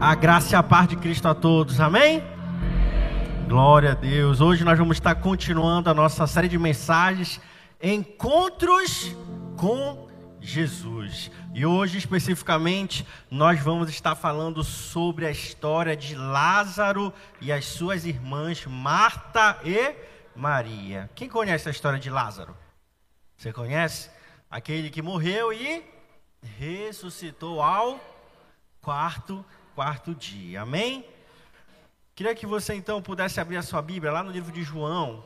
A graça e a paz de Cristo a todos, amém? Glória a Deus. Hoje nós vamos estar continuando a nossa série de mensagens Encontros com Jesus. E hoje, especificamente, nós vamos estar falando sobre a história de Lázaro e as suas irmãs Marta e Maria. Quem conhece a história de Lázaro? Você conhece? Aquele que morreu e ressuscitou ao quarto quarto dia. Amém? Queria que você então pudesse abrir a sua Bíblia lá no livro de João.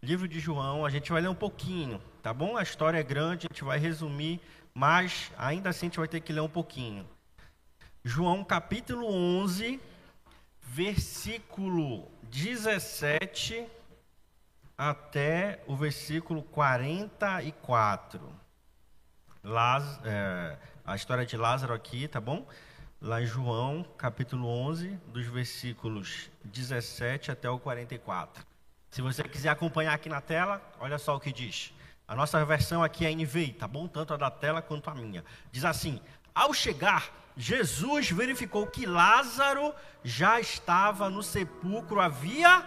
Livro de João, a gente vai ler um pouquinho, tá bom? A história é grande, a gente vai resumir, mas ainda assim a gente vai ter que ler um pouquinho. João capítulo 11, versículo 17 até o versículo 44. Laz, é, a história de Lázaro aqui, tá bom? Lá em João, capítulo 11, dos versículos 17 até o 44. Se você quiser acompanhar aqui na tela, olha só o que diz. A nossa versão aqui é NVI, tá bom? Tanto a da tela quanto a minha. Diz assim: Ao chegar, Jesus verificou que Lázaro já estava no sepulcro havia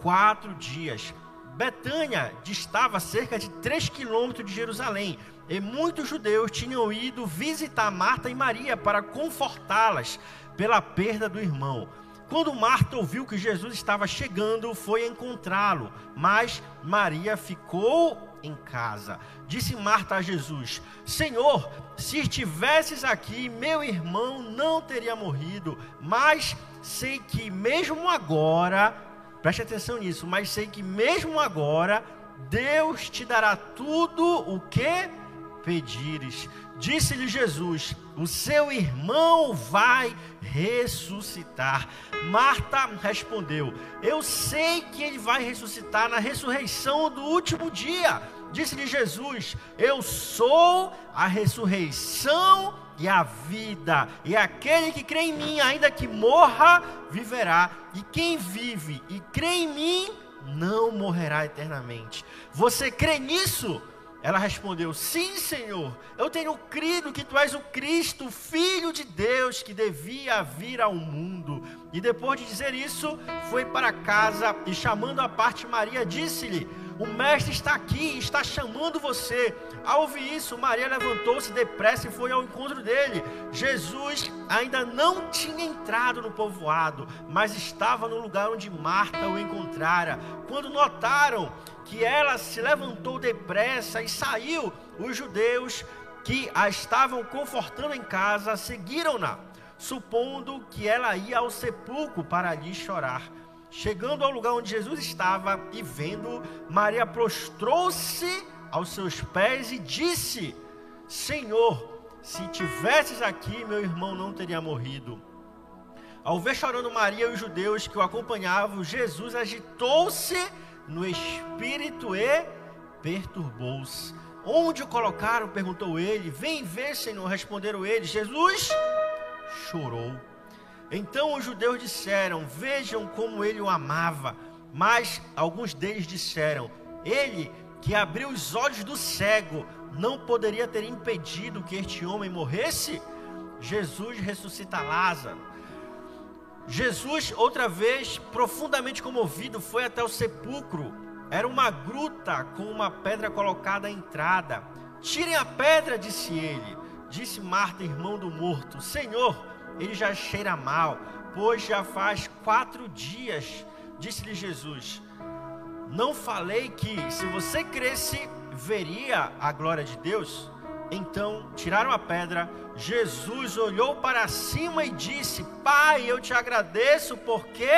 quatro dias. Betânia distava cerca de três quilômetros de Jerusalém, e muitos judeus tinham ido visitar Marta e Maria para confortá-las pela perda do irmão. Quando Marta ouviu que Jesus estava chegando, foi encontrá-lo, mas Maria ficou em casa. Disse Marta a Jesus: Senhor, se estivesses aqui, meu irmão não teria morrido, mas sei que mesmo agora, preste atenção nisso, mas sei que mesmo agora Deus te dará tudo o que pedires. Disse-lhe Jesus: O seu irmão vai ressuscitar. Marta respondeu: Eu sei que ele vai ressuscitar na ressurreição do último dia. Disse-lhe Jesus: Eu sou a ressurreição e a vida. E aquele que crê em mim, ainda que morra, viverá. E quem vive e crê em mim, não morrerá eternamente. Você crê nisso? Ela respondeu: Sim, Senhor, eu tenho crido que tu és o Cristo, filho de Deus, que devia vir ao mundo. E depois de dizer isso, foi para casa e, chamando a parte Maria, disse-lhe: O mestre está aqui, está chamando você. Ao ouvir isso, Maria levantou-se depressa e foi ao encontro dele. Jesus ainda não tinha entrado no povoado, mas estava no lugar onde Marta o encontrara. Quando notaram que ela se levantou depressa e saiu. Os judeus que a estavam confortando em casa seguiram-na, supondo que ela ia ao sepulcro para ali chorar. Chegando ao lugar onde Jesus estava e vendo, Maria prostrou-se aos seus pés e disse: Senhor, se tivesses aqui, meu irmão não teria morrido. Ao ver chorando Maria e os judeus que o acompanhavam, Jesus agitou-se no espírito e perturbou-se. Onde o colocaram? perguntou ele. Vem ver, Senhor, responderam eles. Jesus chorou. Então os judeus disseram: Vejam como ele o amava. Mas alguns deles disseram: Ele que abriu os olhos do cego não poderia ter impedido que este homem morresse? Jesus ressuscita Lázaro. Jesus, outra vez, profundamente comovido, foi até o sepulcro. Era uma gruta com uma pedra colocada à entrada. Tirem a pedra, disse ele. Disse Marta, irmão do morto: Senhor, ele já cheira mal, pois já faz quatro dias. Disse-lhe Jesus: Não falei que, se você cresce, veria a glória de Deus? Então tiraram a pedra. Jesus olhou para cima e disse: Pai, eu te agradeço porque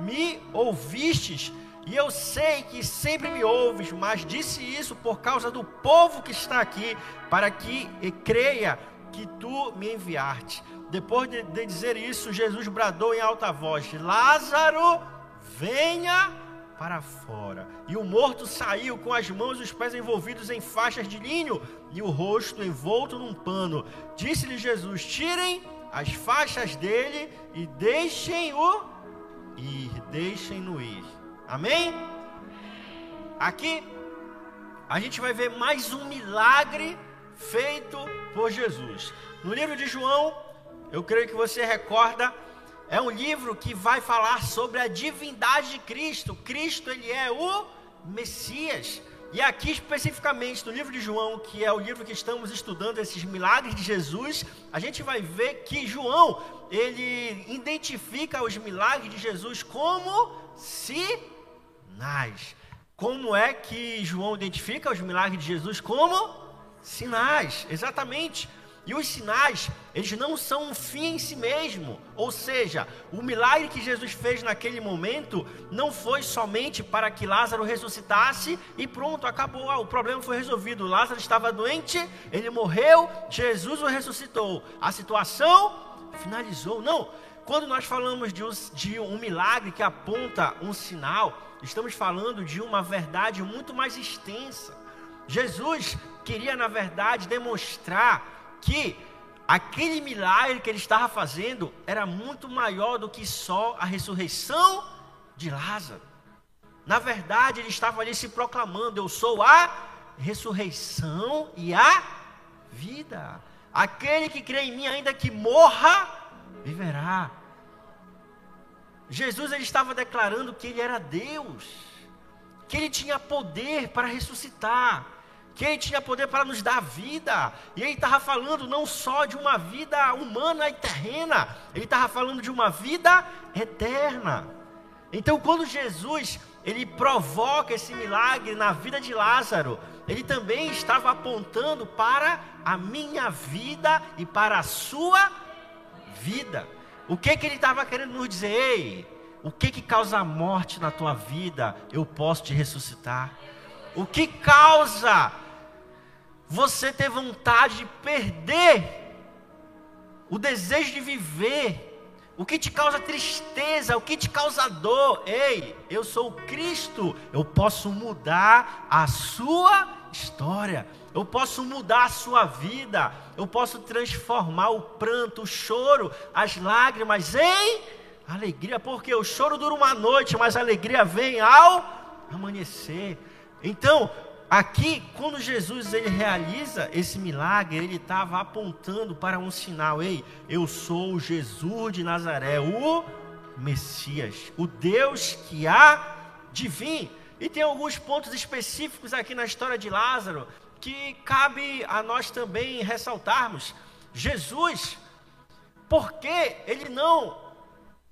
me ouvistes. E eu sei que sempre me ouves, mas disse isso por causa do povo que está aqui, para que creia que tu me enviaste. Depois de, de dizer isso, Jesus bradou em alta voz: Lázaro, venha para fora. E o morto saiu com as mãos e os pés envolvidos em faixas de linho e o rosto envolto num pano. Disse-lhe Jesus: Tirem as faixas dele e deixem-o ir, deixem-no ir. Amém? Aqui a gente vai ver mais um milagre feito por Jesus. No livro de João, eu creio que você recorda, é um livro que vai falar sobre a divindade de Cristo. Cristo, ele é o Messias. E aqui especificamente no livro de João, que é o livro que estamos estudando esses milagres de Jesus, a gente vai ver que João, ele identifica os milagres de Jesus como sinais. Como é que João identifica os milagres de Jesus como sinais? Exatamente. E os sinais, eles não são um fim em si mesmo. Ou seja, o milagre que Jesus fez naquele momento não foi somente para que Lázaro ressuscitasse e pronto, acabou. Ah, o problema foi resolvido. Lázaro estava doente, ele morreu, Jesus o ressuscitou. A situação finalizou. Não. Quando nós falamos de um, de um milagre que aponta um sinal, estamos falando de uma verdade muito mais extensa. Jesus queria, na verdade, demonstrar que aquele milagre que ele estava fazendo era muito maior do que só a ressurreição de Lázaro. Na verdade, ele estava ali se proclamando: Eu sou a ressurreição e a vida. Aquele que crê em mim, ainda que morra, viverá. Jesus ele estava declarando que ele era Deus, que ele tinha poder para ressuscitar que Ele tinha poder para nos dar vida. E Ele estava falando não só de uma vida humana e terrena, Ele estava falando de uma vida eterna. Então, quando Jesus ele provoca esse milagre na vida de Lázaro, ele também estava apontando para a minha vida e para a sua vida. O que que ele estava querendo nos dizer? Ei, o que que causa a morte na tua vida? Eu posso te ressuscitar. O que causa você ter vontade de perder o desejo de viver? O que te causa tristeza? O que te causa dor? Ei, eu sou o Cristo. Eu posso mudar a sua história. Eu posso mudar a sua vida. Eu posso transformar o pranto, o choro, as lágrimas em alegria. Porque o choro dura uma noite, mas a alegria vem ao amanhecer. Então, aqui, quando Jesus ele realiza esse milagre, ele estava apontando para um sinal: ei, eu sou Jesus de Nazaré, o Messias, o Deus que há de vir. E tem alguns pontos específicos aqui na história de Lázaro que cabe a nós também ressaltarmos. Jesus, porque ele não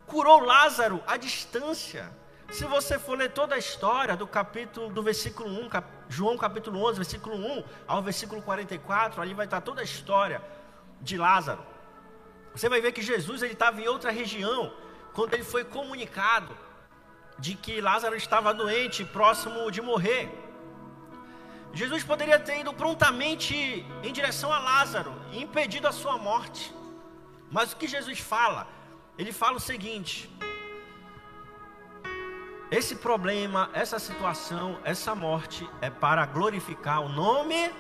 curou Lázaro à distância? Se você for ler toda a história do capítulo do versículo 1, cap, João capítulo 11, versículo 1 ao versículo 44, ali vai estar toda a história de Lázaro. Você vai ver que Jesus ele estava em outra região quando ele foi comunicado de que Lázaro estava doente, próximo de morrer. Jesus poderia ter ido prontamente em direção a Lázaro e impedido a sua morte. Mas o que Jesus fala? Ele fala o seguinte: esse problema, essa situação, essa morte é para glorificar o nome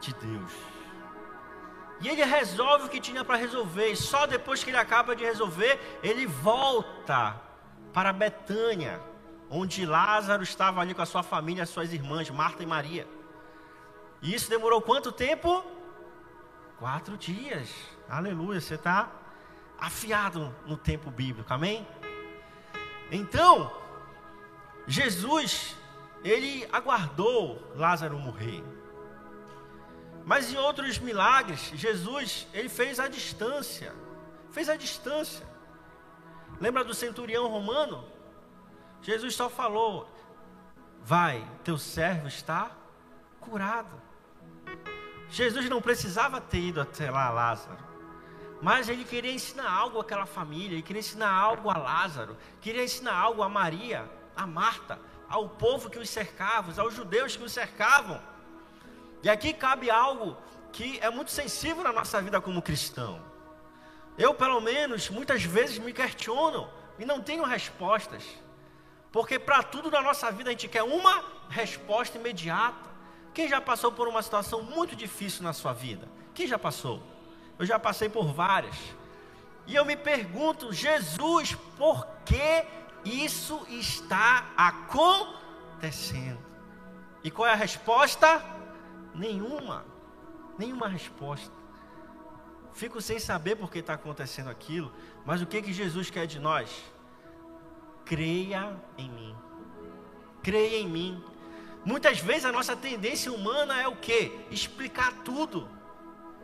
de Deus. E ele resolve o que tinha para resolver, e só depois que ele acaba de resolver, ele volta para Betânia, onde Lázaro estava ali com a sua família, as suas irmãs, Marta e Maria. E isso demorou quanto tempo? Quatro dias. Aleluia, você está afiado no tempo bíblico, amém? Então, Jesus, ele aguardou Lázaro morrer. Mas em outros milagres, Jesus, ele fez a distância. Fez a distância. Lembra do centurião romano? Jesus só falou: Vai, teu servo está curado. Jesus não precisava ter ido até lá Lázaro. Mas ele queria ensinar algo àquela família, ele queria ensinar algo a Lázaro, queria ensinar algo a Maria a Marta, ao povo que os cercava, aos judeus que os cercavam. E aqui cabe algo que é muito sensível na nossa vida como cristão. Eu, pelo menos, muitas vezes me questiono e não tenho respostas. Porque para tudo na nossa vida a gente quer uma resposta imediata. Quem já passou por uma situação muito difícil na sua vida? Quem já passou? Eu já passei por várias. E eu me pergunto, Jesus, por que isso está acontecendo. E qual é a resposta? Nenhuma. Nenhuma resposta. fico sem saber por que está acontecendo aquilo, mas o que, que Jesus quer de nós? Creia em mim. Creia em mim. Muitas vezes a nossa tendência humana é o que? Explicar tudo.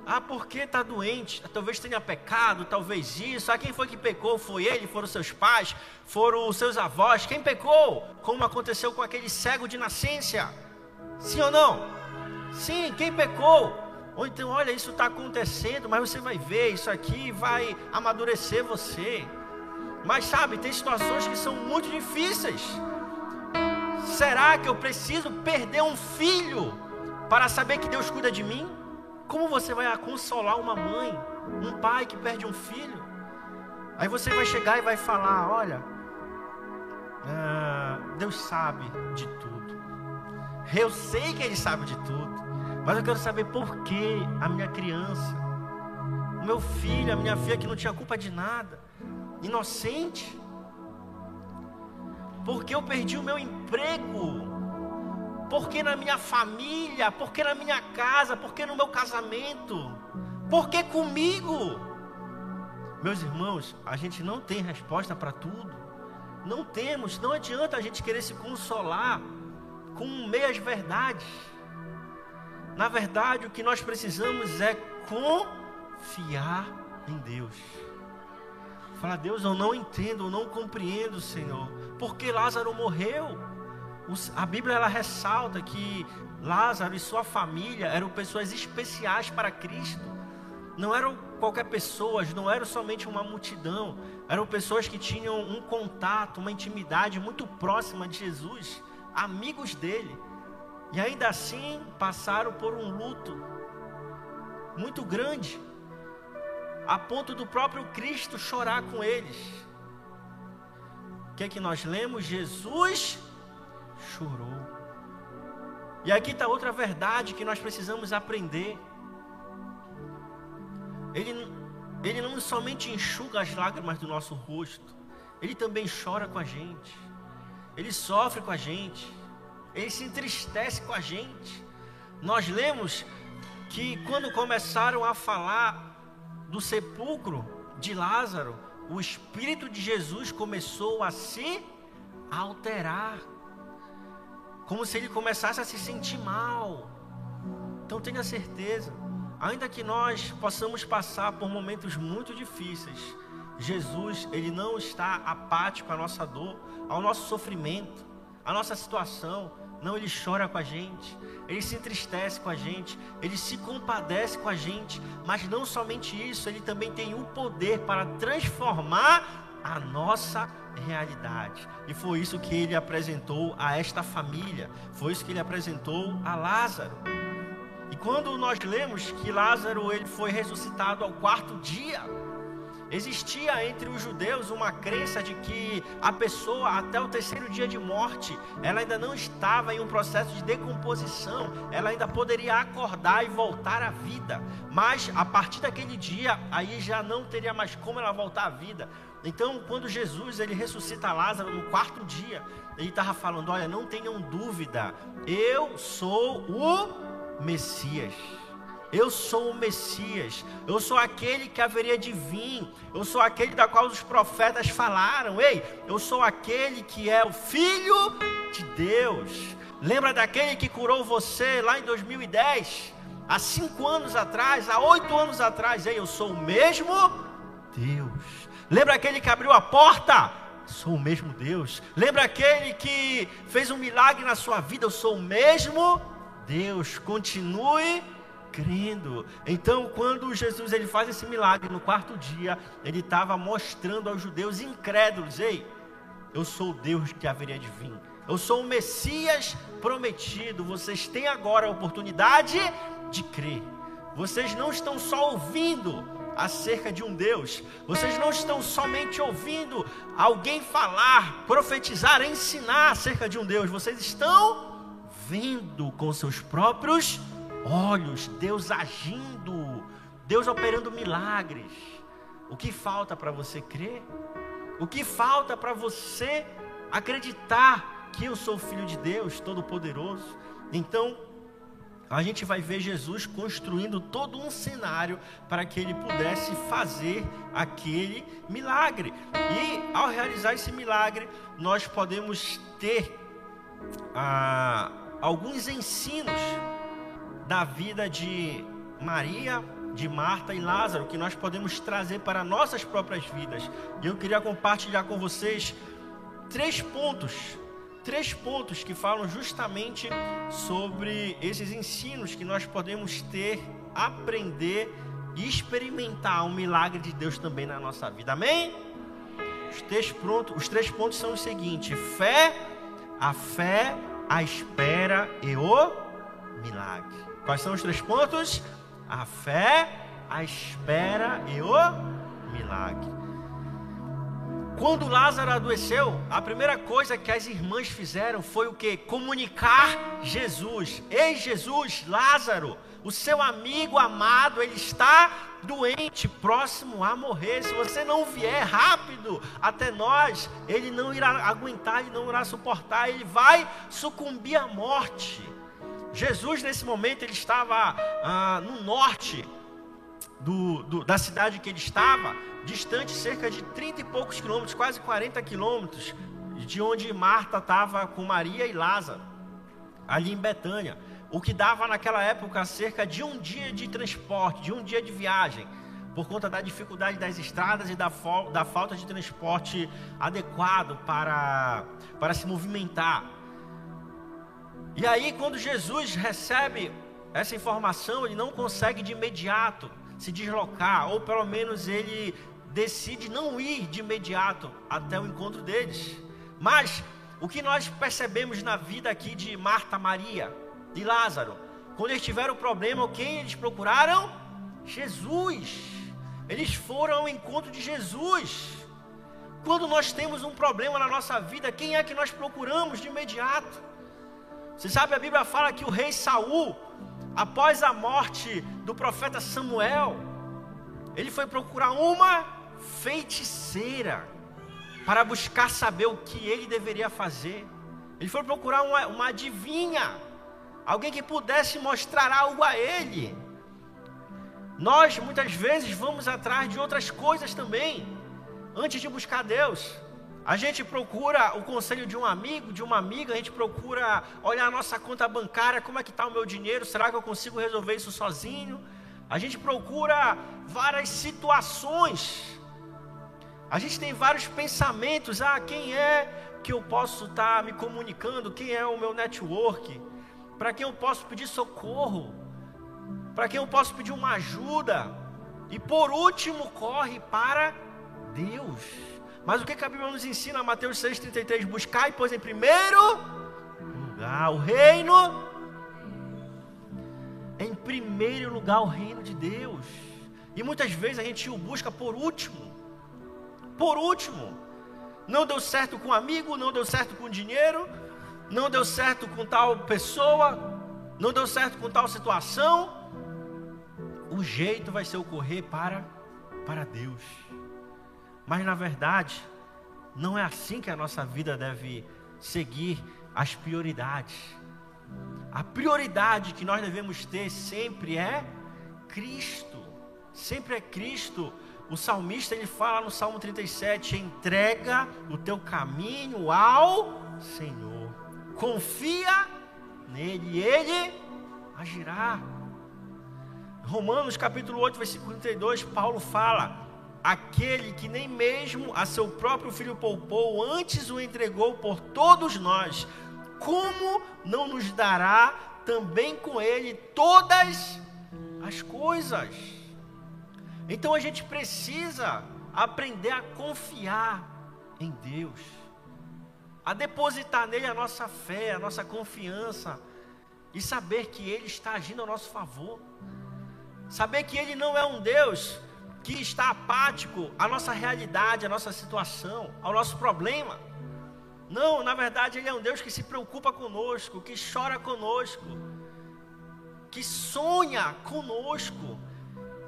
Ah, porque está doente? Talvez tenha pecado, talvez isso. Ah, quem foi que pecou? Foi ele, foram seus pais, foram os seus avós. Quem pecou? Como aconteceu com aquele cego de nascença? Sim ou não? Sim, quem pecou? Ou então, olha, isso está acontecendo, mas você vai ver, isso aqui vai amadurecer você. Mas sabe, tem situações que são muito difíceis. Será que eu preciso perder um filho para saber que Deus cuida de mim? Como você vai consolar uma mãe, um pai que perde um filho? Aí você vai chegar e vai falar: Olha, ah, Deus sabe de tudo. Eu sei que Ele sabe de tudo. Mas eu quero saber por que a minha criança, o meu filho, a minha filha que não tinha culpa de nada, inocente, porque eu perdi o meu emprego, porque na minha família, porque na minha casa, porque no meu casamento, porque comigo. Meus irmãos, a gente não tem resposta para tudo. Não temos, não adianta a gente querer se consolar com meias verdades. Na verdade, o que nós precisamos é confiar em Deus. Falar, Deus, eu não entendo, eu não compreendo, Senhor, porque Lázaro morreu. A Bíblia ela ressalta que Lázaro e sua família eram pessoas especiais para Cristo. Não eram qualquer pessoas, não eram somente uma multidão, eram pessoas que tinham um contato, uma intimidade muito próxima de Jesus, amigos dele. E ainda assim passaram por um luto muito grande, a ponto do próprio Cristo chorar com eles. O que é que nós lemos? Jesus chorou. E aqui está outra verdade que nós precisamos aprender. Ele, ele não somente enxuga as lágrimas do nosso rosto, ele também chora com a gente, ele sofre com a gente ele se entristece com a gente. Nós lemos que quando começaram a falar do sepulcro de Lázaro, o Espírito de Jesus começou a se alterar, como se ele começasse a se sentir mal. Então tenha certeza, ainda que nós possamos passar por momentos muito difíceis, Jesus, ele não está apático à nossa dor, ao nosso sofrimento, à nossa situação. Não, ele chora com a gente, ele se entristece com a gente, ele se compadece com a gente, mas não somente isso, ele também tem o poder para transformar a nossa realidade. E foi isso que ele apresentou a esta família, foi isso que ele apresentou a Lázaro. E quando nós lemos que Lázaro ele foi ressuscitado ao quarto dia, Existia entre os judeus uma crença de que a pessoa, até o terceiro dia de morte, ela ainda não estava em um processo de decomposição, ela ainda poderia acordar e voltar à vida, mas a partir daquele dia, aí já não teria mais como ela voltar à vida. Então, quando Jesus ele ressuscita Lázaro no quarto dia, ele estava falando: Olha, não tenham dúvida, eu sou o Messias. Eu sou o Messias, eu sou aquele que haveria de vir, eu sou aquele da qual os profetas falaram. Ei, eu sou aquele que é o Filho de Deus. Lembra daquele que curou você lá em 2010? Há cinco anos atrás, há oito anos atrás, ei, eu sou o mesmo Deus. Lembra aquele que abriu a porta? Sou o mesmo Deus. Lembra aquele que fez um milagre na sua vida? Eu sou o mesmo Deus. Continue crendo. Então, quando Jesus ele faz esse milagre no quarto dia, ele estava mostrando aos judeus incrédulos: ei, eu sou o Deus que haveria de vir. Eu sou o Messias prometido. Vocês têm agora a oportunidade de crer. Vocês não estão só ouvindo acerca de um Deus. Vocês não estão somente ouvindo alguém falar, profetizar, ensinar acerca de um Deus. Vocês estão vendo com seus próprios olhos olhos, Deus agindo, Deus operando milagres. O que falta para você crer? O que falta para você acreditar que eu sou filho de Deus Todo-Poderoso? Então, a gente vai ver Jesus construindo todo um cenário para que ele pudesse fazer aquele milagre. E ao realizar esse milagre, nós podemos ter ah, alguns ensinos da vida de Maria, de Marta e Lázaro que nós podemos trazer para nossas próprias vidas. E eu queria compartilhar com vocês três pontos três pontos que falam justamente sobre esses ensinos que nós podemos ter, aprender e experimentar o milagre de Deus também na nossa vida. Amém? Os três, pronto, os três pontos são os seguintes: fé, a fé, a espera e o milagre. Quais são os três pontos? A fé, a espera e o milagre. Quando Lázaro adoeceu, a primeira coisa que as irmãs fizeram foi o que? Comunicar Jesus. Ei, Jesus, Lázaro, o seu amigo amado, ele está doente, próximo a morrer. Se você não vier rápido até nós, ele não irá aguentar, ele não irá suportar, ele vai sucumbir à morte. Jesus, nesse momento, ele estava ah, no norte do, do, da cidade que ele estava, distante cerca de 30 e poucos quilômetros, quase 40 quilômetros, de onde Marta estava com Maria e Lázaro, ali em Betânia. O que dava naquela época cerca de um dia de transporte, de um dia de viagem, por conta da dificuldade das estradas e da, da falta de transporte adequado para, para se movimentar. E aí, quando Jesus recebe essa informação, ele não consegue de imediato se deslocar, ou pelo menos ele decide não ir de imediato até o encontro deles. Mas o que nós percebemos na vida aqui de Marta, Maria e Lázaro, quando eles tiveram problema, quem eles procuraram? Jesus. Eles foram ao encontro de Jesus. Quando nós temos um problema na nossa vida, quem é que nós procuramos de imediato? Você sabe, a Bíblia fala que o rei Saul, após a morte do profeta Samuel, ele foi procurar uma feiticeira para buscar saber o que ele deveria fazer. Ele foi procurar uma, uma adivinha, alguém que pudesse mostrar algo a ele. Nós muitas vezes vamos atrás de outras coisas também, antes de buscar Deus. A gente procura o conselho de um amigo, de uma amiga, a gente procura olhar a nossa conta bancária, como é que está o meu dinheiro, será que eu consigo resolver isso sozinho? A gente procura várias situações, a gente tem vários pensamentos, ah, quem é que eu posso estar tá me comunicando, quem é o meu network, para quem eu posso pedir socorro, para quem eu posso pedir uma ajuda, e por último corre para Deus. Mas o que, a Bíblia nos ensina? Mateus 6,33: Buscai, pois, em primeiro lugar o reino. Em primeiro lugar o reino de Deus. E muitas vezes a gente o busca por último. Por último. Não deu certo com amigo, não deu certo com dinheiro, não deu certo com tal pessoa, não deu certo com tal situação. O jeito vai ser ocorrer para para Deus. Mas na verdade, não é assim que a nossa vida deve seguir as prioridades. A prioridade que nós devemos ter sempre é Cristo. Sempre é Cristo. O salmista ele fala no Salmo 37: entrega o teu caminho ao Senhor. Confia nele ele agirá. Romanos capítulo 8, versículo 32, Paulo fala: aquele que nem mesmo a seu próprio filho poupou, antes o entregou por todos nós, como não nos dará também com ele todas as coisas? Então a gente precisa aprender a confiar em Deus, a depositar nele a nossa fé, a nossa confiança, e saber que Ele está agindo a nosso favor, saber que Ele não é um Deus que está apático à nossa realidade, à nossa situação, ao nosso problema. Não, na verdade, Ele é um Deus que se preocupa conosco, que chora conosco, que sonha conosco.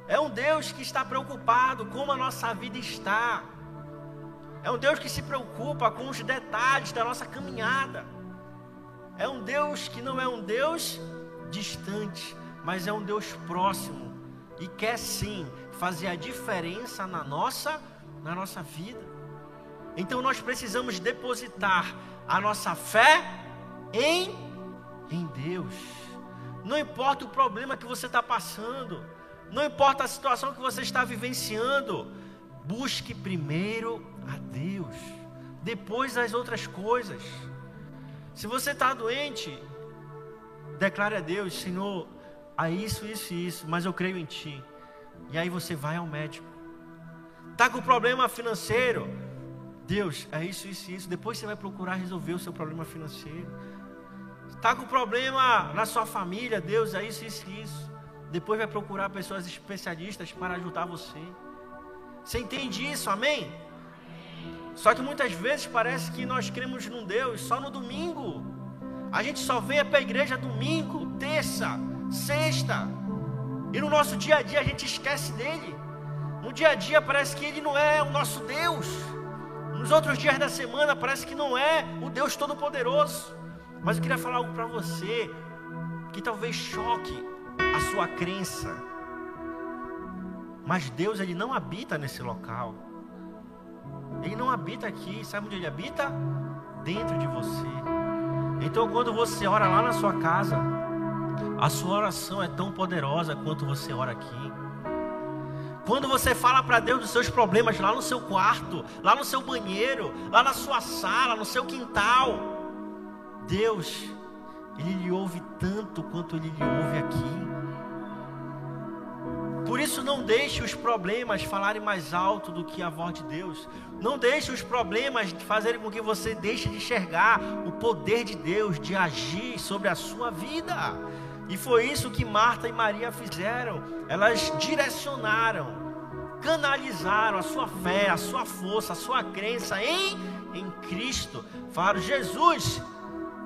É um Deus que está preocupado como a nossa vida está. É um Deus que se preocupa com os detalhes da nossa caminhada. É um Deus que não é um Deus distante, mas é um Deus próximo e quer sim fazer a diferença na nossa na nossa vida. Então nós precisamos depositar a nossa fé em em Deus. Não importa o problema que você está passando, não importa a situação que você está vivenciando, busque primeiro a Deus, depois as outras coisas. Se você está doente, declare a Deus, Senhor, há isso, isso e isso, mas eu creio em Ti. E aí você vai ao médico. Está com problema financeiro? Deus, é isso, isso isso. Depois você vai procurar resolver o seu problema financeiro. Está com problema na sua família? Deus, é isso, isso isso. Depois vai procurar pessoas especialistas para ajudar você. Você entende isso, amém? Só que muitas vezes parece que nós cremos num Deus só no domingo. A gente só vem para a igreja domingo, terça, sexta. E no nosso dia a dia a gente esquece dele. No dia a dia parece que ele não é o nosso Deus. Nos outros dias da semana parece que não é o Deus Todo-Poderoso. Mas eu queria falar algo para você que talvez choque a sua crença. Mas Deus ele não habita nesse local. Ele não habita aqui. Sabe onde ele habita? Dentro de você. Então quando você ora lá na sua casa, a sua oração é tão poderosa quanto você ora aqui. Quando você fala para Deus dos seus problemas lá no seu quarto, lá no seu banheiro, lá na sua sala, no seu quintal, Deus, Ele lhe ouve tanto quanto Ele lhe ouve aqui. Por isso, não deixe os problemas falarem mais alto do que a voz de Deus. Não deixe os problemas fazerem com que você deixe de enxergar o poder de Deus de agir sobre a sua vida. E foi isso que Marta e Maria fizeram. Elas direcionaram, canalizaram a sua fé, a sua força, a sua crença em, em Cristo. Falaram: Jesus,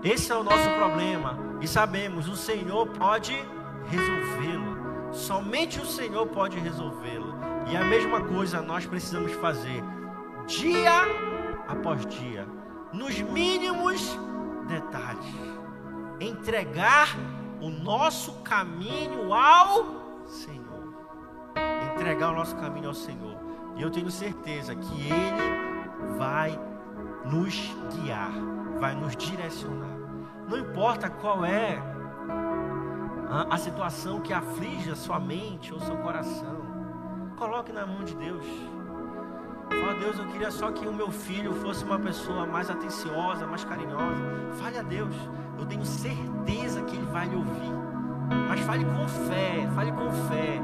esse é o nosso problema. E sabemos, o Senhor pode resolvê-lo. Somente o Senhor pode resolvê-lo. E a mesma coisa nós precisamos fazer, dia após dia, nos mínimos detalhes. Entregar o nosso caminho ao Senhor. Entregar o nosso caminho ao Senhor. E eu tenho certeza que Ele vai nos guiar, vai nos direcionar. Não importa qual é a, situação que aflige sua mente ou seu coração. Coloque na mão de Deus. Fala, Deus, eu queria só que o meu filho fosse uma pessoa mais atenciosa, mais carinhosa. Fale a Deus. Eu tenho certeza que Ele vai lhe ouvir. Mas fale com fé, fale com fé.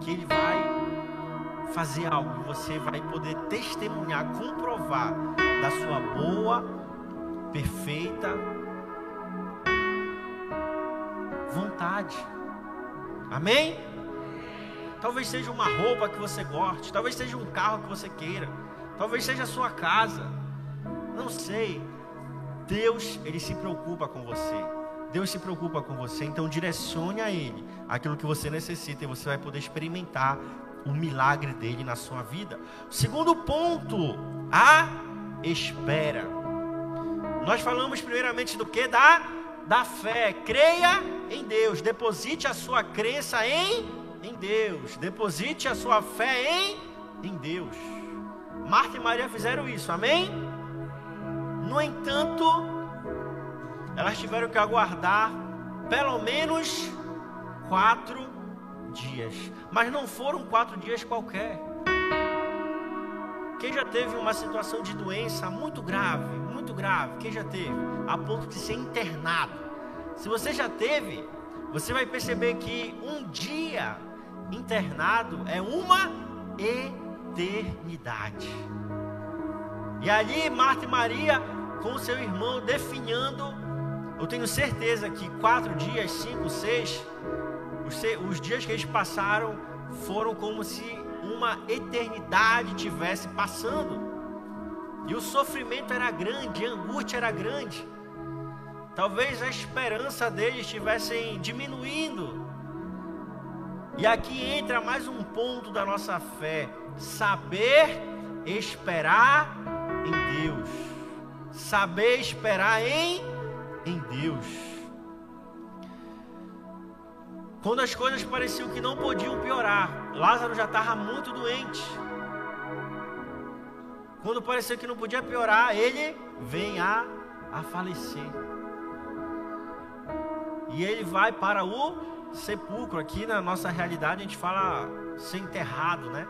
Que Ele vai fazer algo você vai poder testemunhar, comprovar da sua boa, perfeita vontade. Amém? Talvez seja uma roupa que você goste, talvez seja um carro que você queira, talvez seja a sua casa. Não sei. Deus, ele se preocupa com você. Deus se preocupa com você, então direcione a ele aquilo que você necessita e você vai poder experimentar o milagre dele na sua vida. Segundo ponto, a espera. Nós falamos primeiramente do que? Da da fé. Creia em Deus. Deposite a sua crença em, em Deus. Deposite a sua fé em, em Deus. Marta e Maria fizeram isso, amém? No entanto, elas tiveram que aguardar pelo menos quatro dias. Mas não foram quatro dias qualquer. Quem já teve uma situação de doença muito grave, muito grave, quem já teve, a ponto de ser internado. Se você já teve, você vai perceber que um dia internado é uma eternidade. E ali Marta e Maria com seu irmão definhando, eu tenho certeza que quatro dias, cinco, seis, os, os dias que eles passaram foram como se uma eternidade tivesse passando. E o sofrimento era grande, a angústia era grande. Talvez a esperança deles estivessem diminuindo. E aqui entra mais um ponto da nossa fé: saber esperar em Deus. Saber esperar em, em Deus. Quando as coisas pareciam que não podiam piorar, Lázaro já estava muito doente. Quando parecia que não podia piorar, ele vem a, a falecer. E ele vai para o sepulcro. Aqui na nossa realidade a gente fala ser enterrado, né?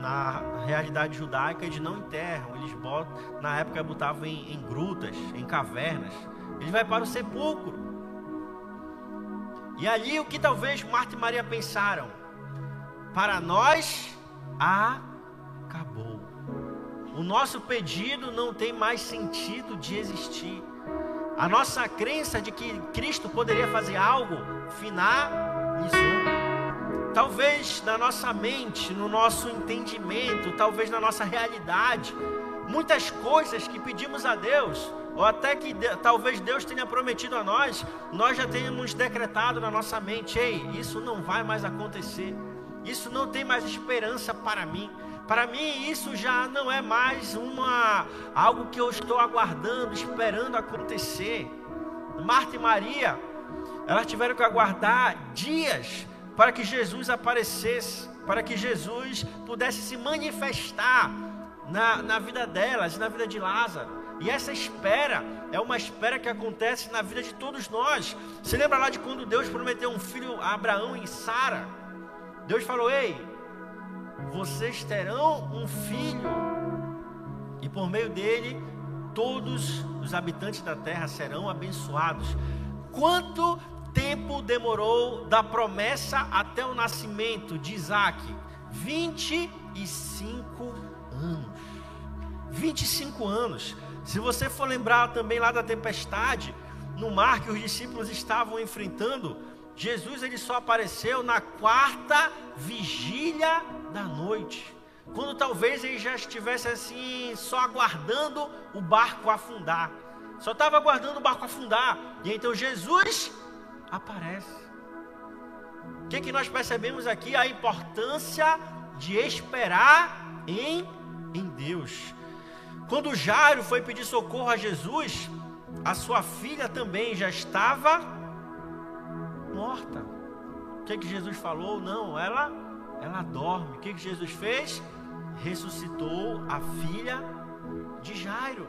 Na realidade judaica eles não enterram, eles botam, na época botavam em, em grutas, em cavernas. Ele vai para o sepulcro. E ali o que talvez Marta e Maria pensaram? Para nós acabou. O nosso pedido não tem mais sentido de existir. A nossa crença de que Cristo poderia fazer algo finalizou. Talvez na nossa mente, no nosso entendimento, talvez na nossa realidade, muitas coisas que pedimos a Deus, ou até que talvez Deus tenha prometido a nós, nós já tenhamos decretado na nossa mente: ei, isso não vai mais acontecer, isso não tem mais esperança para mim. Para mim isso já não é mais uma algo que eu estou aguardando, esperando acontecer. Marta e Maria, elas tiveram que aguardar dias para que Jesus aparecesse, para que Jesus pudesse se manifestar na, na vida delas, na vida de Lázaro. E essa espera é uma espera que acontece na vida de todos nós. Você lembra lá de quando Deus prometeu um filho a Abraão e Sara? Deus falou: Ei, vocês terão um filho, e por meio dele, todos os habitantes da terra serão abençoados. Quanto tempo demorou da promessa até o nascimento de Isaac? 25 anos. 25 anos. Se você for lembrar também lá da tempestade no mar que os discípulos estavam enfrentando, Jesus ele só apareceu na quarta vigília da noite. Quando talvez ele já estivesse assim, só aguardando o barco afundar. Só estava aguardando o barco afundar. E então Jesus aparece. O que, que nós percebemos aqui? A importância de esperar em, em Deus. Quando Jairo foi pedir socorro a Jesus, a sua filha também já estava morta. O que, que Jesus falou? Não, ela, ela dorme. O que, que Jesus fez? Ressuscitou a filha de Jairo.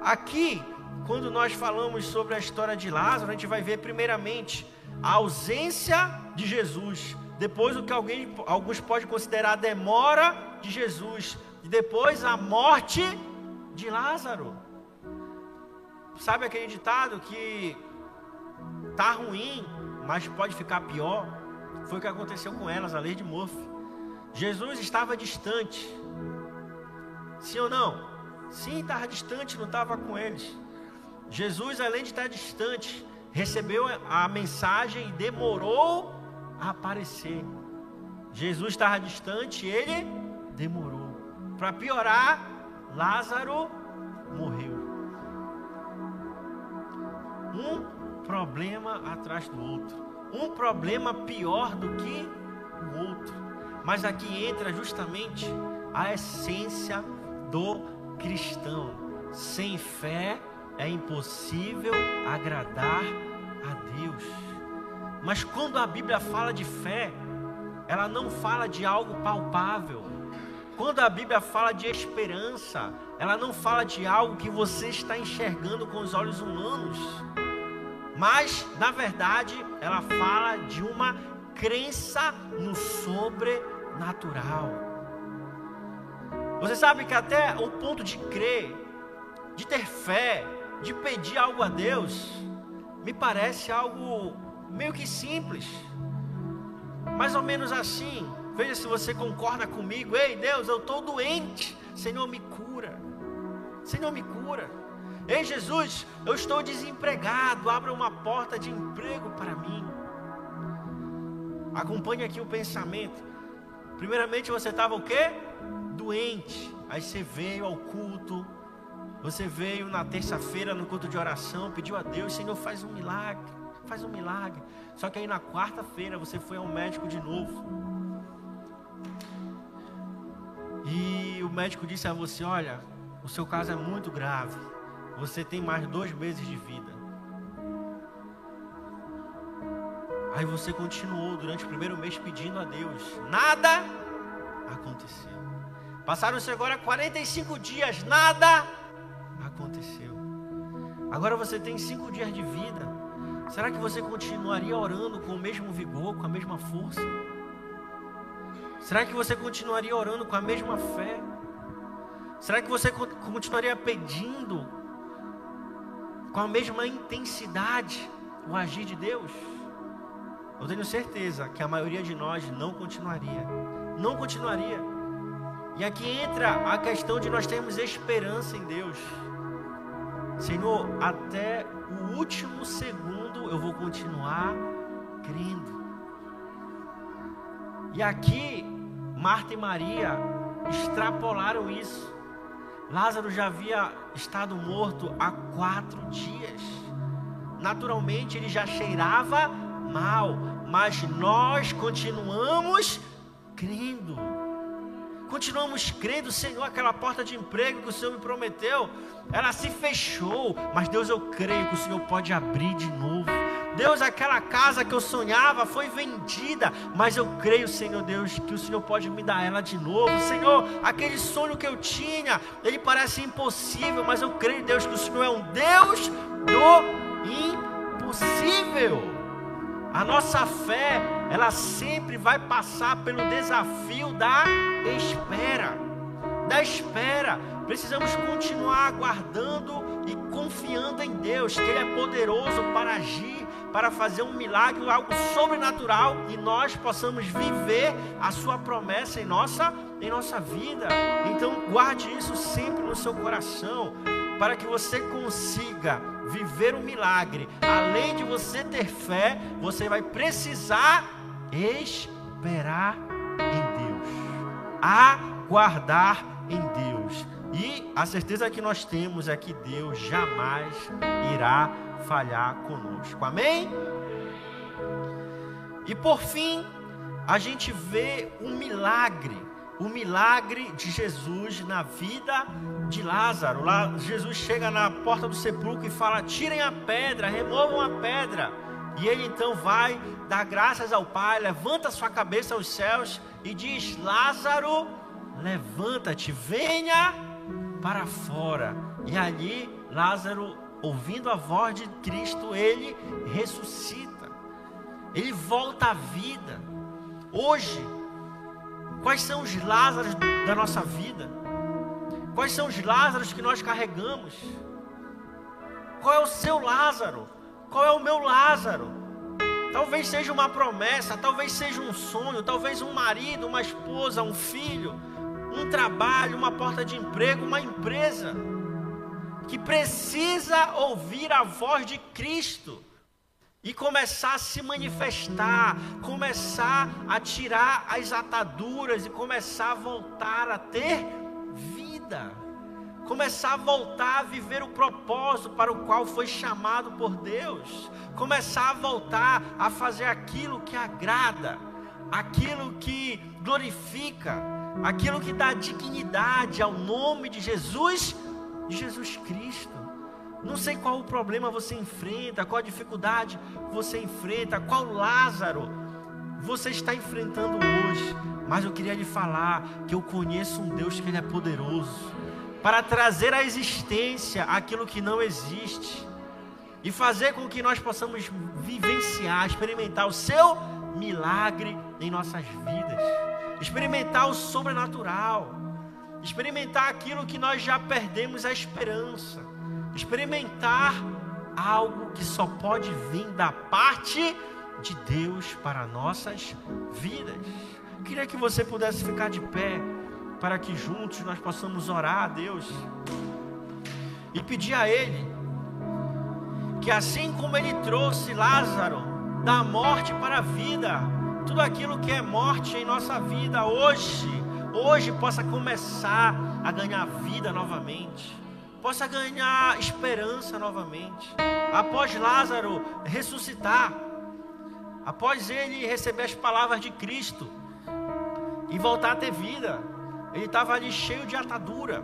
Aqui, quando nós falamos sobre a história de Lázaro, a gente vai ver primeiramente a ausência de Jesus. Depois o que alguém, alguns podem considerar a demora de Jesus. E depois a morte de Lázaro. Sabe aquele ditado que Tá ruim, mas pode ficar pior. Foi o que aconteceu com elas, a lei de Murphy. Jesus estava distante. Sim ou não? Sim, estava distante, não estava com eles. Jesus, além de estar distante, recebeu a mensagem e demorou a aparecer. Jesus estava distante, ele demorou. Para piorar, Lázaro morreu. Um problema atrás do outro, um problema pior do que o outro. Mas aqui entra justamente a essência do cristão. Sem fé é impossível agradar a Deus. Mas quando a Bíblia fala de fé, ela não fala de algo palpável. Quando a Bíblia fala de esperança, ela não fala de algo que você está enxergando com os olhos humanos. Mas, na verdade, ela fala de uma crença no sobrenatural. Você sabe que até o ponto de crer, de ter fé, de pedir algo a Deus, me parece algo meio que simples. Mais ou menos assim. Veja se você concorda comigo. Ei, Deus, eu estou doente. Senhor, me cura. Senhor, me cura. Ei Jesus, eu estou desempregado, abra uma porta de emprego para mim. Acompanhe aqui o pensamento. Primeiramente você estava o quê? Doente. Aí você veio ao culto. Você veio na terça-feira no culto de oração, pediu a Deus, Senhor, faz um milagre, faz um milagre. Só que aí na quarta-feira você foi ao médico de novo. E o médico disse a você: Olha, o seu caso é muito grave você tem mais dois meses de vida. Aí você continuou durante o primeiro mês pedindo a Deus. Nada aconteceu. Passaram-se agora 45 dias, nada aconteceu. Agora você tem cinco dias de vida. Será que você continuaria orando com o mesmo vigor, com a mesma força? Será que você continuaria orando com a mesma fé? Será que você continuaria pedindo com a mesma intensidade o agir de Deus? Eu tenho certeza que a maioria de nós não continuaria. Não continuaria. E aqui entra a questão de nós termos esperança em Deus. Senhor, até o último segundo eu vou continuar crendo. E aqui, Marta e Maria extrapolaram isso. Lázaro já havia estado morto há quatro dias. Naturalmente, ele já cheirava mal, mas nós continuamos crendo. Continuamos crendo, Senhor, aquela porta de emprego que o Senhor me prometeu, ela se fechou, mas Deus, eu creio que o Senhor pode abrir de novo. Deus, aquela casa que eu sonhava foi vendida, mas eu creio, Senhor Deus, que o Senhor pode me dar ela de novo. Senhor, aquele sonho que eu tinha, ele parece impossível, mas eu creio, Deus, que o Senhor é um Deus do impossível. A nossa fé, ela sempre vai passar pelo desafio da espera. Da espera. Precisamos continuar aguardando e confiando em Deus, que Ele é poderoso para agir, para fazer um milagre, algo sobrenatural, e nós possamos viver a Sua promessa em nossa, em nossa vida. Então, guarde isso sempre no seu coração, para que você consiga viver um milagre, além de você ter fé, você vai precisar esperar em aguardar em Deus. E a certeza que nós temos é que Deus jamais irá falhar conosco. Amém? E por fim, a gente vê um milagre o milagre de Jesus na vida de Lázaro. Lá, Jesus chega na porta do sepulcro e fala: tirem a pedra, removam a pedra. E ele então vai dar graças ao Pai, levanta sua cabeça aos céus e diz: Lázaro, levanta-te, venha para fora. E ali, Lázaro, ouvindo a voz de Cristo, ele ressuscita, ele volta à vida. Hoje, Quais são os Lázaros da nossa vida? Quais são os Lázaros que nós carregamos? Qual é o seu Lázaro? Qual é o meu Lázaro? Talvez seja uma promessa, talvez seja um sonho, talvez um marido, uma esposa, um filho, um trabalho, uma porta de emprego, uma empresa que precisa ouvir a voz de Cristo e começar a se manifestar, começar a tirar as ataduras e começar a voltar a ter vida, começar a voltar a viver o propósito para o qual foi chamado por Deus, começar a voltar a fazer aquilo que agrada, aquilo que glorifica, aquilo que dá dignidade ao nome de Jesus, de Jesus Cristo. Não sei qual o problema você enfrenta, qual a dificuldade você enfrenta, qual Lázaro você está enfrentando hoje. Mas eu queria lhe falar que eu conheço um Deus que ele é poderoso para trazer à existência aquilo que não existe e fazer com que nós possamos vivenciar, experimentar o seu milagre em nossas vidas, experimentar o sobrenatural, experimentar aquilo que nós já perdemos a esperança experimentar algo que só pode vir da parte de Deus para nossas vidas. Queria que você pudesse ficar de pé para que juntos nós possamos orar a Deus e pedir a Ele que assim como Ele trouxe Lázaro da morte para a vida, tudo aquilo que é morte em nossa vida hoje, hoje possa começar a ganhar vida novamente possa ganhar esperança novamente. Após Lázaro ressuscitar, após ele receber as palavras de Cristo e voltar a ter vida, ele estava ali cheio de atadura,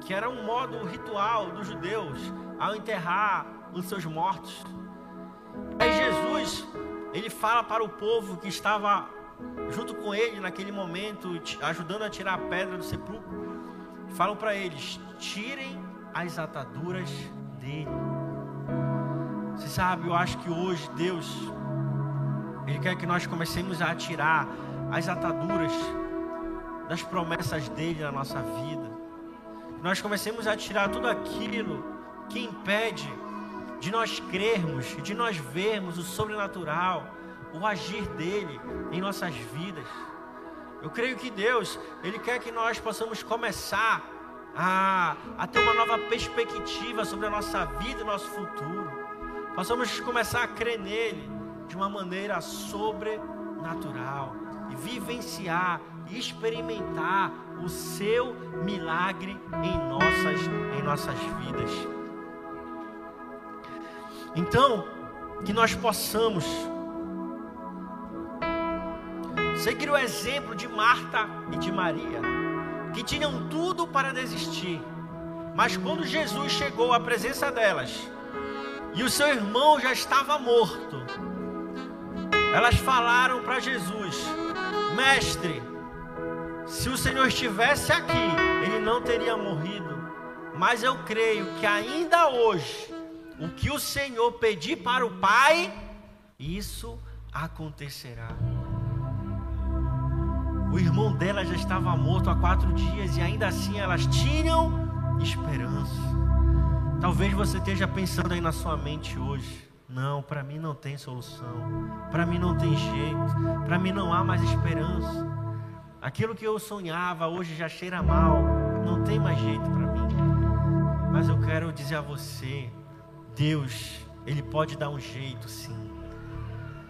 que era um modo ritual dos judeus ao enterrar os seus mortos. Aí Jesus ele fala para o povo que estava junto com ele naquele momento, ajudando a tirar a pedra do sepulcro. Falam para eles: tirem as ataduras dele. Você sabe, eu acho que hoje Deus, Ele quer que nós comecemos a tirar as ataduras das promessas dele na nossa vida. Nós comecemos a tirar tudo aquilo que impede de nós crermos, de nós vermos o sobrenatural, o agir dele em nossas vidas. Eu creio que Deus, Ele quer que nós possamos começar a, a ter uma nova perspectiva sobre a nossa vida e nosso futuro. Possamos começar a crer nele de uma maneira sobrenatural e vivenciar experimentar o seu milagre em nossas, em nossas vidas. Então, que nós possamos seguir o exemplo de Marta e de Maria, que tinham tudo para desistir, mas quando Jesus chegou à presença delas e o seu irmão já estava morto, elas falaram para Jesus: Mestre, se o Senhor estivesse aqui, ele não teria morrido. Mas eu creio que ainda hoje, o que o Senhor pedir para o Pai, isso acontecerá. O irmão dela já estava morto há quatro dias e ainda assim elas tinham esperança. Talvez você esteja pensando aí na sua mente hoje. Não, para mim não tem solução. Para mim não tem jeito. Para mim não há mais esperança. Aquilo que eu sonhava hoje já cheira mal, não tem mais jeito para mim. Mas eu quero dizer a você, Deus, ele pode dar um jeito, sim.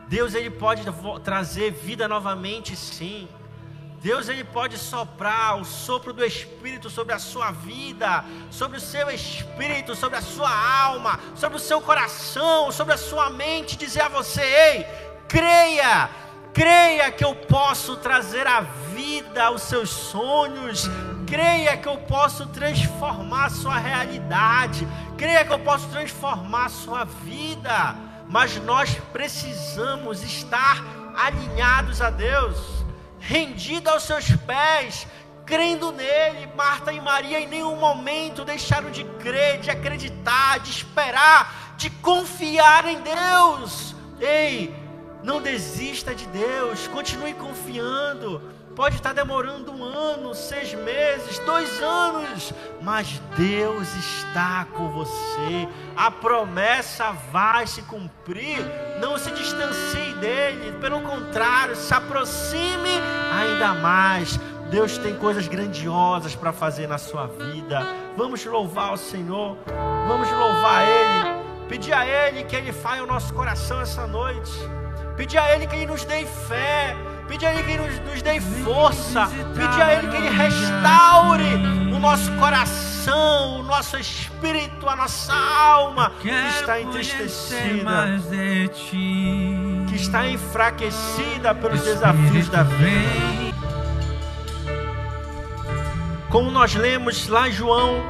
Deus ele pode trazer vida novamente, sim. Deus ele pode soprar o sopro do Espírito sobre a sua vida, sobre o seu espírito, sobre a sua alma, sobre o seu coração, sobre a sua mente, dizer a você: ei, creia, Creia que eu posso trazer a vida aos seus sonhos. Creia que eu posso transformar a sua realidade. Creia que eu posso transformar a sua vida. Mas nós precisamos estar alinhados a Deus, rendidos aos seus pés, crendo nele. Marta e Maria em nenhum momento deixaram de crer, de acreditar, de esperar, de confiar em Deus. Ei, não desista de Deus, continue confiando. Pode estar demorando um ano, seis meses, dois anos, mas Deus está com você. A promessa vai se cumprir. Não se distancie dele, pelo contrário, se aproxime ainda mais. Deus tem coisas grandiosas para fazer na sua vida. Vamos louvar o Senhor, vamos louvar Ele, pedir a Ele que Ele fale o nosso coração essa noite. Pedir a Ele que Ele nos dê fé. Pedir a Ele que Ele nos, nos dê força. Pedir a Ele que Ele restaure o nosso coração, o nosso espírito, a nossa alma que está entristecida, que está enfraquecida pelos desafios da vida. Como nós lemos lá em João,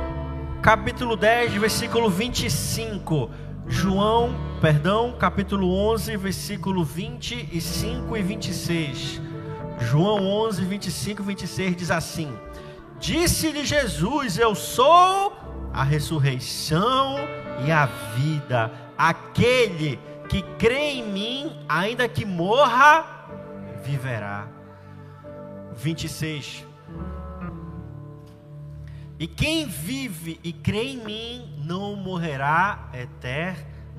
capítulo 10, versículo 25. João, perdão, capítulo 11, versículo 25 e 26. João 11, 25 e 26 diz assim: Disse-lhe Jesus: Eu sou a ressurreição e a vida. Aquele que crê em mim, ainda que morra, viverá. 26. E quem vive e crê em mim não morrerá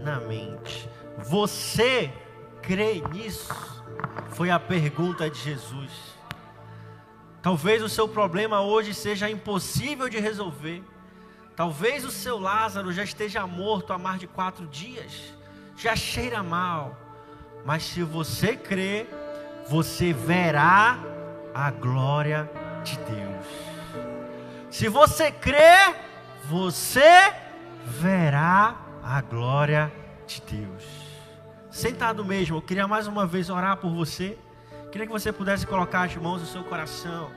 eternamente. Você crê nisso? Foi a pergunta de Jesus. Talvez o seu problema hoje seja impossível de resolver. Talvez o seu Lázaro já esteja morto há mais de quatro dias, já cheira mal. Mas se você crê, você verá a glória de Deus. Se você crer, você verá a glória de Deus. Sentado mesmo, eu queria mais uma vez orar por você. Queria que você pudesse colocar as mãos no seu coração.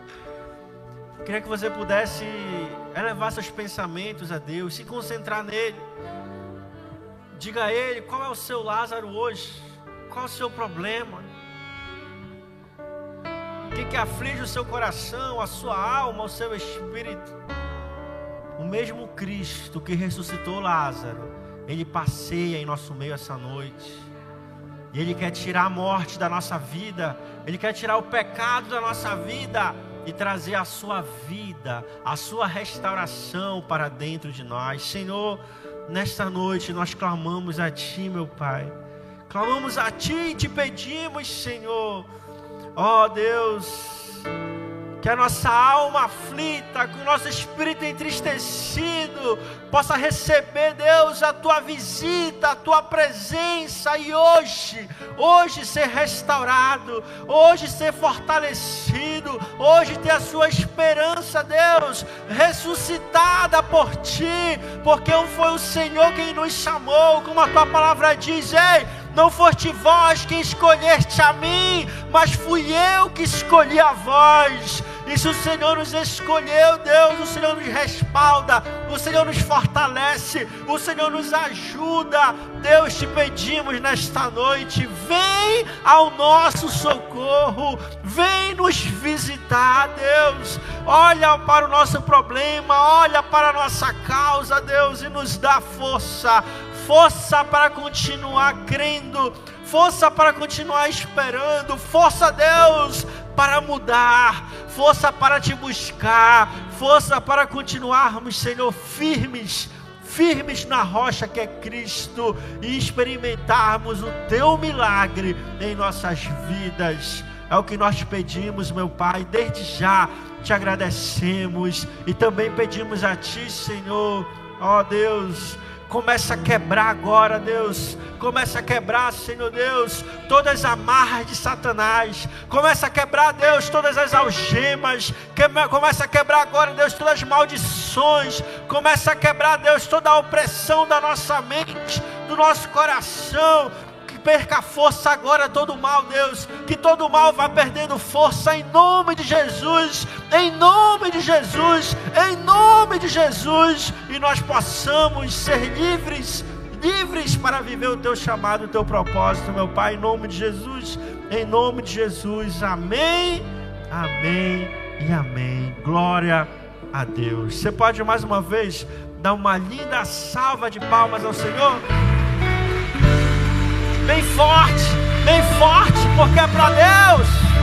Queria que você pudesse elevar seus pensamentos a Deus, se concentrar nele. Diga a Ele qual é o seu Lázaro hoje. Qual o seu problema? O que, que aflige o seu coração, a sua alma, o seu espírito? O mesmo Cristo que ressuscitou Lázaro, ele passeia em nosso meio essa noite. E Ele quer tirar a morte da nossa vida, Ele quer tirar o pecado da nossa vida e trazer a sua vida, a sua restauração para dentro de nós. Senhor, nesta noite nós clamamos a Ti, meu Pai. Clamamos a Ti e te pedimos, Senhor. Ó oh, Deus, que a nossa alma aflita, que o nosso espírito entristecido possa receber, Deus, a tua visita, a tua presença e hoje, hoje ser restaurado, hoje ser fortalecido, hoje ter a sua esperança, Deus, ressuscitada por ti, porque foi o Senhor quem nos chamou, como a tua palavra diz, ei não foste vós que escolheste a mim, mas fui eu que escolhi a vós. E se o Senhor nos escolheu, Deus, o Senhor nos respalda, o Senhor nos fortalece, o Senhor nos ajuda. Deus, te pedimos nesta noite, vem ao nosso socorro, vem nos visitar, Deus. Olha para o nosso problema, olha para a nossa causa, Deus, e nos dá força força para continuar crendo, força para continuar esperando, força, Deus, para mudar, força para te buscar, força para continuarmos, Senhor, firmes, firmes na rocha que é Cristo e experimentarmos o teu milagre em nossas vidas. É o que nós pedimos, meu Pai, desde já te agradecemos e também pedimos a Ti, Senhor, ó Deus Começa a quebrar agora, Deus. Começa a quebrar, Senhor Deus, todas as amarras de Satanás. Começa a quebrar, Deus, todas as algemas. Começa a quebrar agora, Deus, todas as maldições. Começa a quebrar, Deus, toda a opressão da nossa mente, do nosso coração perca a força agora todo mal, Deus. Que todo mal vá perdendo força em nome de Jesus. Em nome de Jesus. Em nome de Jesus. E nós possamos ser livres. Livres para viver o teu chamado, o teu propósito, meu Pai, em nome de Jesus. Em nome de Jesus. Amém. Amém e amém. Glória a Deus. Você pode mais uma vez dar uma linda salva de palmas ao Senhor? Bem forte, bem forte, porque é para Deus.